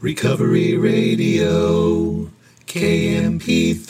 Recovery Radio, KMP3,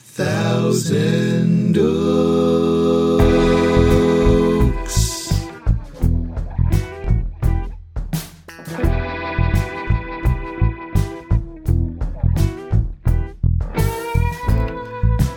Thousand Oaks.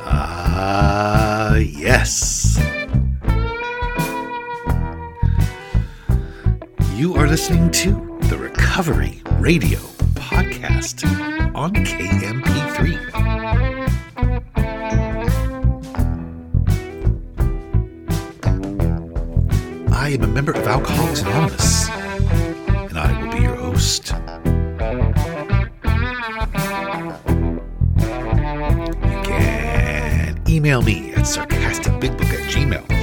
Ah, yes. You are listening to the Recovery Radio podcast on KMP3. I am a member of Alcoholics Anonymous, and I will be your host. You can email me at sarcasticbigbook at gmail.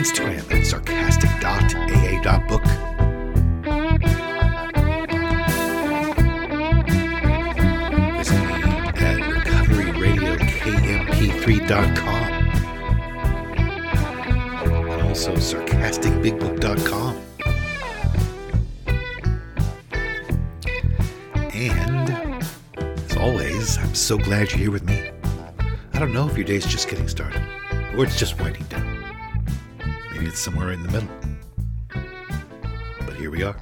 Instagram at sarcastic.aa.book. Visit me at recoveryradiokmp3.com. And also sarcasticbigbook.com. And as always, I'm so glad you're here with me. I don't know if your day's just getting started or it's just winding down. Maybe it's somewhere in the middle. But here we are,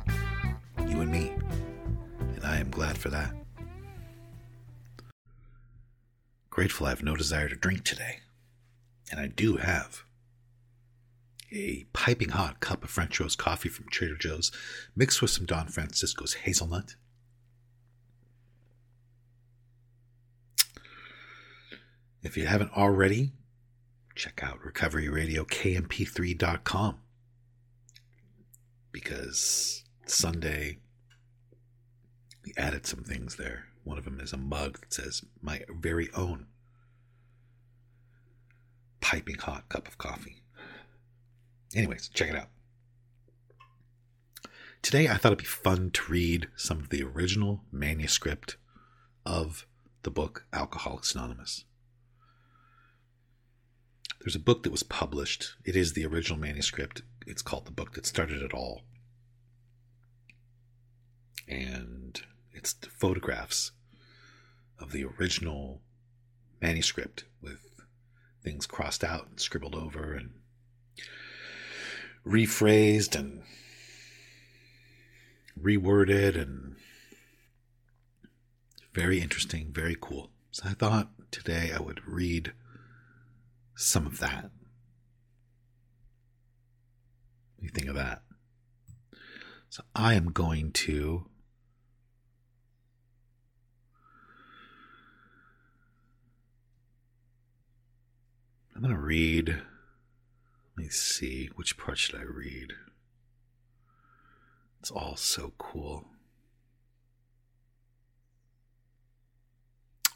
you and me. And I am glad for that. Grateful I have no desire to drink today. And I do have a piping hot cup of French roast coffee from Trader Joe's mixed with some Don Francisco's hazelnut. If you haven't already, check out recoveryradiokmp3.com because Sunday we added some things there. One of them is a mug that says my very own piping hot cup of coffee. Anyways, check it out. Today I thought it'd be fun to read some of the original manuscript of the book Alcoholics Anonymous. There's a book that was published. It is the original manuscript. It's called The Book That Started It All. And it's photographs of the original manuscript with things crossed out and scribbled over and rephrased and reworded and very interesting, very cool. So I thought today I would read some of that. You think of that? So I am going to I'm going to read. Let me see. Which part should I read? It's all so cool.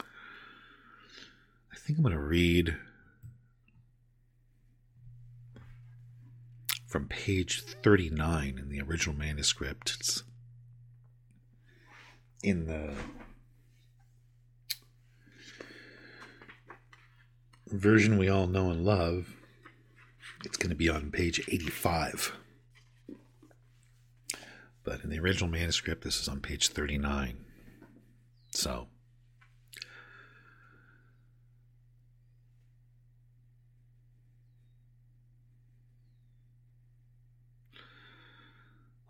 I think I'm going to read from page 39 in the original manuscript. It's in the version we all know and love. It's going to be on page 85. But in the original manuscript, this is on page 39. So,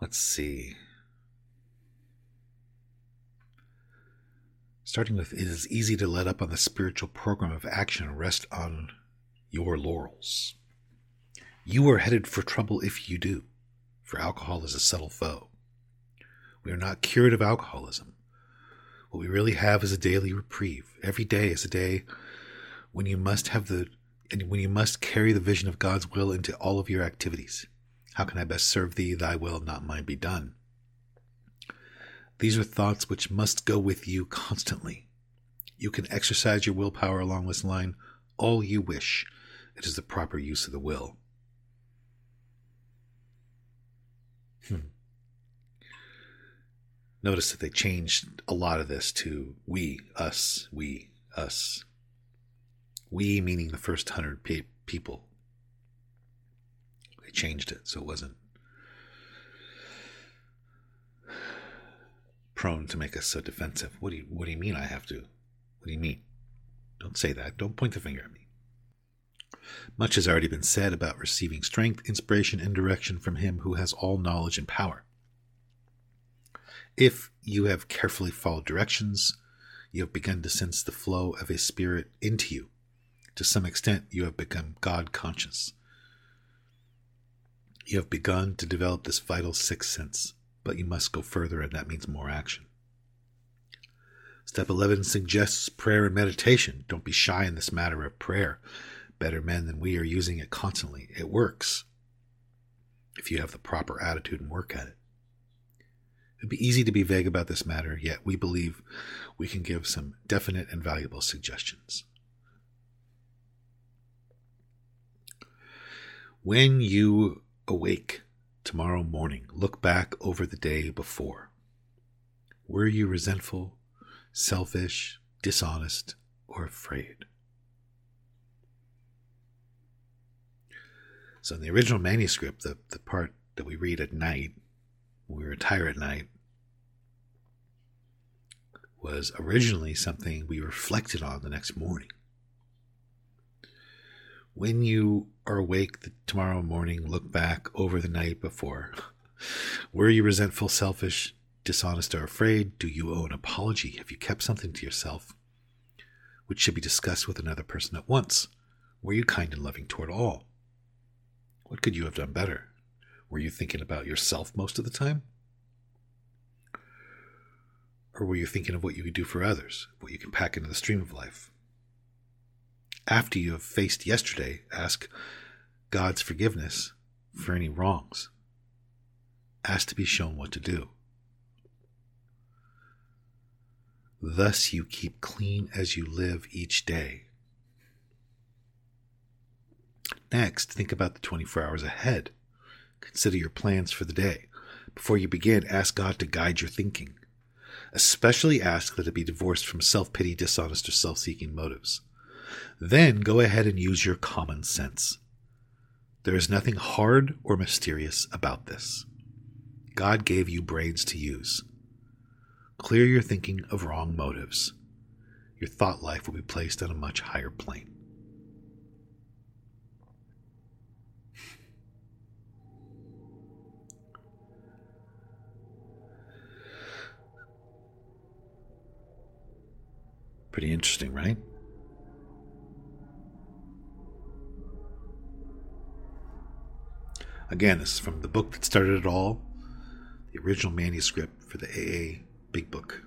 let's see. Starting with, it is easy to let up on the spiritual program of action and rest on your laurels. You are headed for trouble if you do, for alcohol is a subtle foe. We are not cured of alcoholism. What we really have is a daily reprieve. Every day is a day when you must have the and when you must carry the vision of God's will into all of your activities. How can I best serve thee? Thy will, not mine, be done. These are thoughts which must go with you constantly. You can exercise your willpower along this line all you wish. It is the proper use of the will. Hmm. Notice that they changed a lot of this to we, us, we, us. We meaning the first hundred pe- people. Changed it. so it wasn't prone to make us so defensive. What do you what do you mean I have to? What do you mean? Don't say that. Don't point the finger at me. Much has already been said about receiving strength, inspiration, and direction from Him who has all knowledge and power. If you have carefully followed directions, you have begun to sense the flow of a spirit into you. To some extent, you have become God conscious. You have begun to develop this vital sixth sense, but you must go further, and that means more action. Step 11 suggests prayer and meditation. Don't be shy in this matter of prayer. Better men than we are using it constantly. It works if you have the proper attitude and work at it. It'd be easy to be vague about this matter, yet we believe we can give some definite and valuable suggestions. When you awake tomorrow morning, look back over the day before. Were you resentful, selfish, dishonest, or afraid? So in the original manuscript, the, the part that we read at night, when we retire at night, was originally something we reflected on the next morning. When you are awake the, tomorrow morning, look back over the night before. Were you resentful, selfish, dishonest, or afraid? Do you owe an apology? Have you kept something to yourself which should be discussed with another person at once? Were you kind and loving toward all? What could you have done better? Were you thinking about yourself most of the time? Or were you thinking of what you could do for others, what you can pack into the stream of life? After you have faced yesterday, ask God's forgiveness for any wrongs. Ask to be shown what to do. Thus you keep clean as you live each day. Next, think about the 24 hours ahead. Consider your plans for the day. Before you begin, ask God to guide your thinking. Especially ask that it be divorced from self pity, dishonest, or self seeking motives. Then go ahead and use your common sense. There is nothing hard or mysterious about this. God gave you brains to use. Clear your thinking of wrong motives. Your thought life will be placed on a much higher plane. Pretty interesting, right? Again, this is from the book that started it all, the original manuscript for the AA Big Book.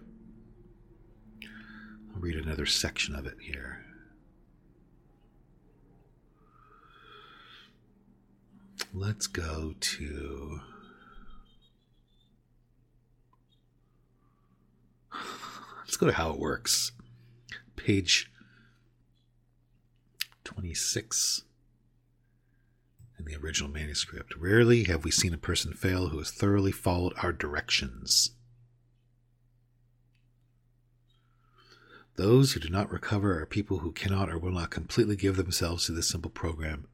I'll read another section of it here. Let's go to. Let's go to how it works page 26 in the original manuscript. Rarely have we seen a person fail who has thoroughly followed our directions. Those who do not recover are people who cannot or will not completely give themselves to this simple program.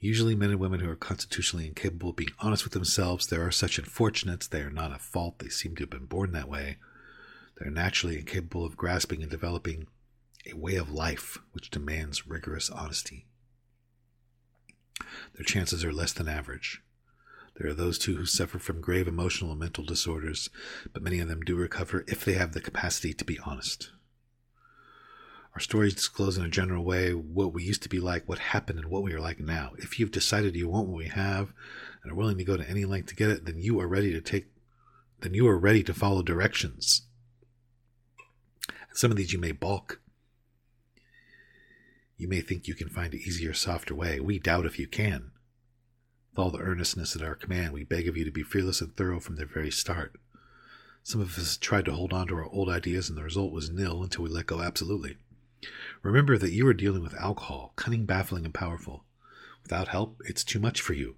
Usually, men and women who are constitutionally incapable of being honest with themselves, there are such unfortunates. They are not a fault, they seem to have been born that way. They're naturally incapable of grasping and developing a way of life which demands rigorous honesty. Their chances are less than average. There are those too who suffer from grave emotional and mental disorders, but many of them do recover if they have the capacity to be honest. Our stories disclose in a general way what we used to be like, what happened, and what we are like now. If you've decided you want what we have and are willing to go to any length to get it, then you are ready to take then you are ready to follow directions. Some of these you may balk. You may think you can find an easier, softer way. We doubt if you can. With all the earnestness at our command, we beg of you to be fearless and thorough from the very start. Some of us tried to hold on to our old ideas, and the result was nil until we let go absolutely. Remember that you are dealing with alcohol, cunning, baffling, and powerful. Without help, it's too much for you.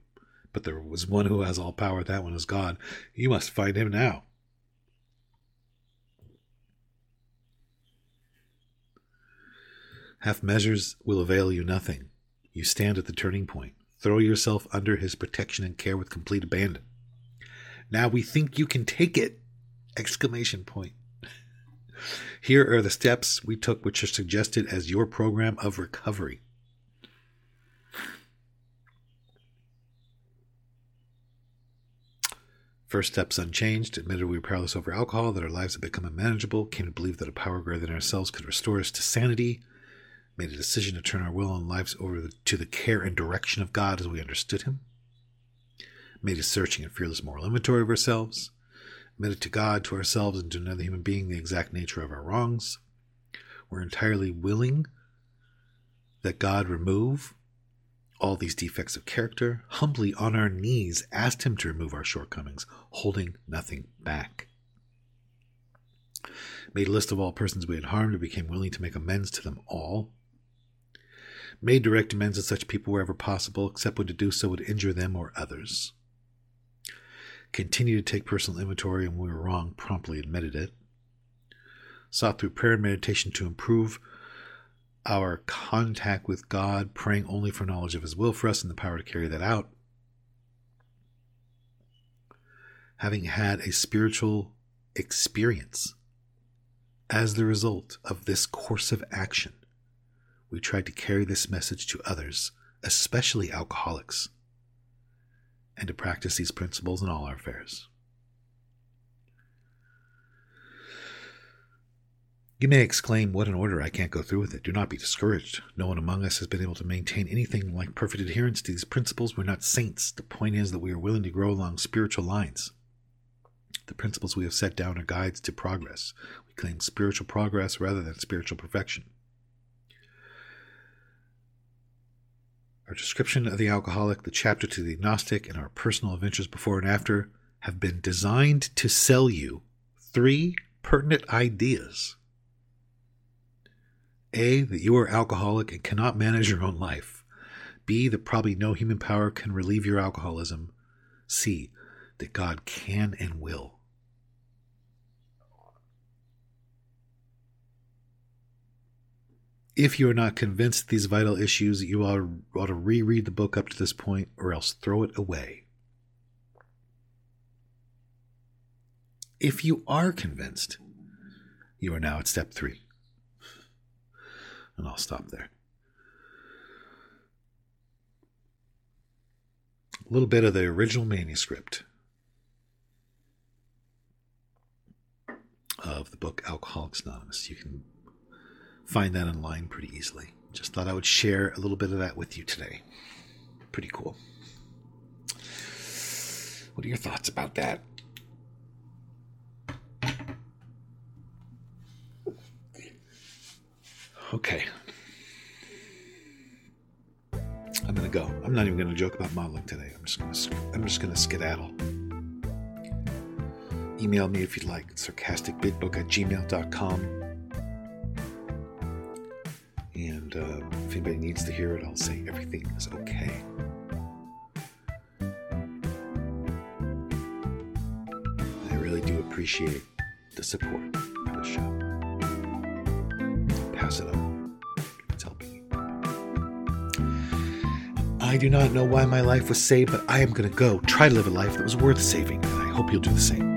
But there was one who has all power, that one is God. You must find him now. Half measures will avail you nothing. You stand at the turning point. Throw yourself under his protection and care with complete abandon. Now we think you can take it! Exclamation point. Here are the steps we took which are suggested as your program of recovery. First steps unchanged, admitted we were powerless over alcohol, that our lives had become unmanageable, came to believe that a power greater than ourselves could restore us to sanity, made a decision to turn our will and lives over to the care and direction of God as we understood Him, made a searching and fearless moral inventory of ourselves, admitted to God, to ourselves, and to another human being the exact nature of our wrongs. We're entirely willing that God remove all these defects of character, humbly on our knees asked him to remove our shortcomings, holding nothing back. Made a list of all persons we had harmed and became willing to make amends to them all. Made direct amends to such people wherever possible, except when to do so would injure them or others. Continued to take personal inventory and when we were wrong, promptly admitted it. Sought through prayer and meditation to improve our contact with God, praying only for knowledge of His will for us and the power to carry that out. Having had a spiritual experience as the result of this course of action, we tried to carry this message to others, especially alcoholics, and to practice these principles in all our affairs. You may exclaim, What an order! I can't go through with it. Do not be discouraged. No one among us has been able to maintain anything like perfect adherence to these principles. We're not saints. The point is that we are willing to grow along spiritual lines. The principles we have set down are guides to progress. We claim spiritual progress rather than spiritual perfection. Our description of the alcoholic, the chapter to the agnostic, and our personal adventures before and after have been designed to sell you three pertinent ideas a, that you are alcoholic and cannot manage your own life. B, that probably no human power can relieve your alcoholism. C, that God can and will. If you are not convinced these vital issues, you ought, to reread the book up to this point or else throw it away. If you are convinced, you are now at step three and I'll stop there. A little bit of the original manuscript of the book Alcoholics Anonymous. You can find that online pretty easily. Just thought I would share a little bit of that with you today. Pretty cool. What are your thoughts about that? Okay. I'm gonna go. I'm not even gonna joke about modeling today. I'm just gonna I'm just gonna skedaddle. Email me if you'd like. Sarcasticbigbook at gmail.com. And uh, if anybody needs to hear it, I'll say everything is okay. I really do appreciate the support of the show pass it on. It's helping. I do not know why my life was saved, but I am going to go try to live a life that was worth saving, and I hope you'll do the same.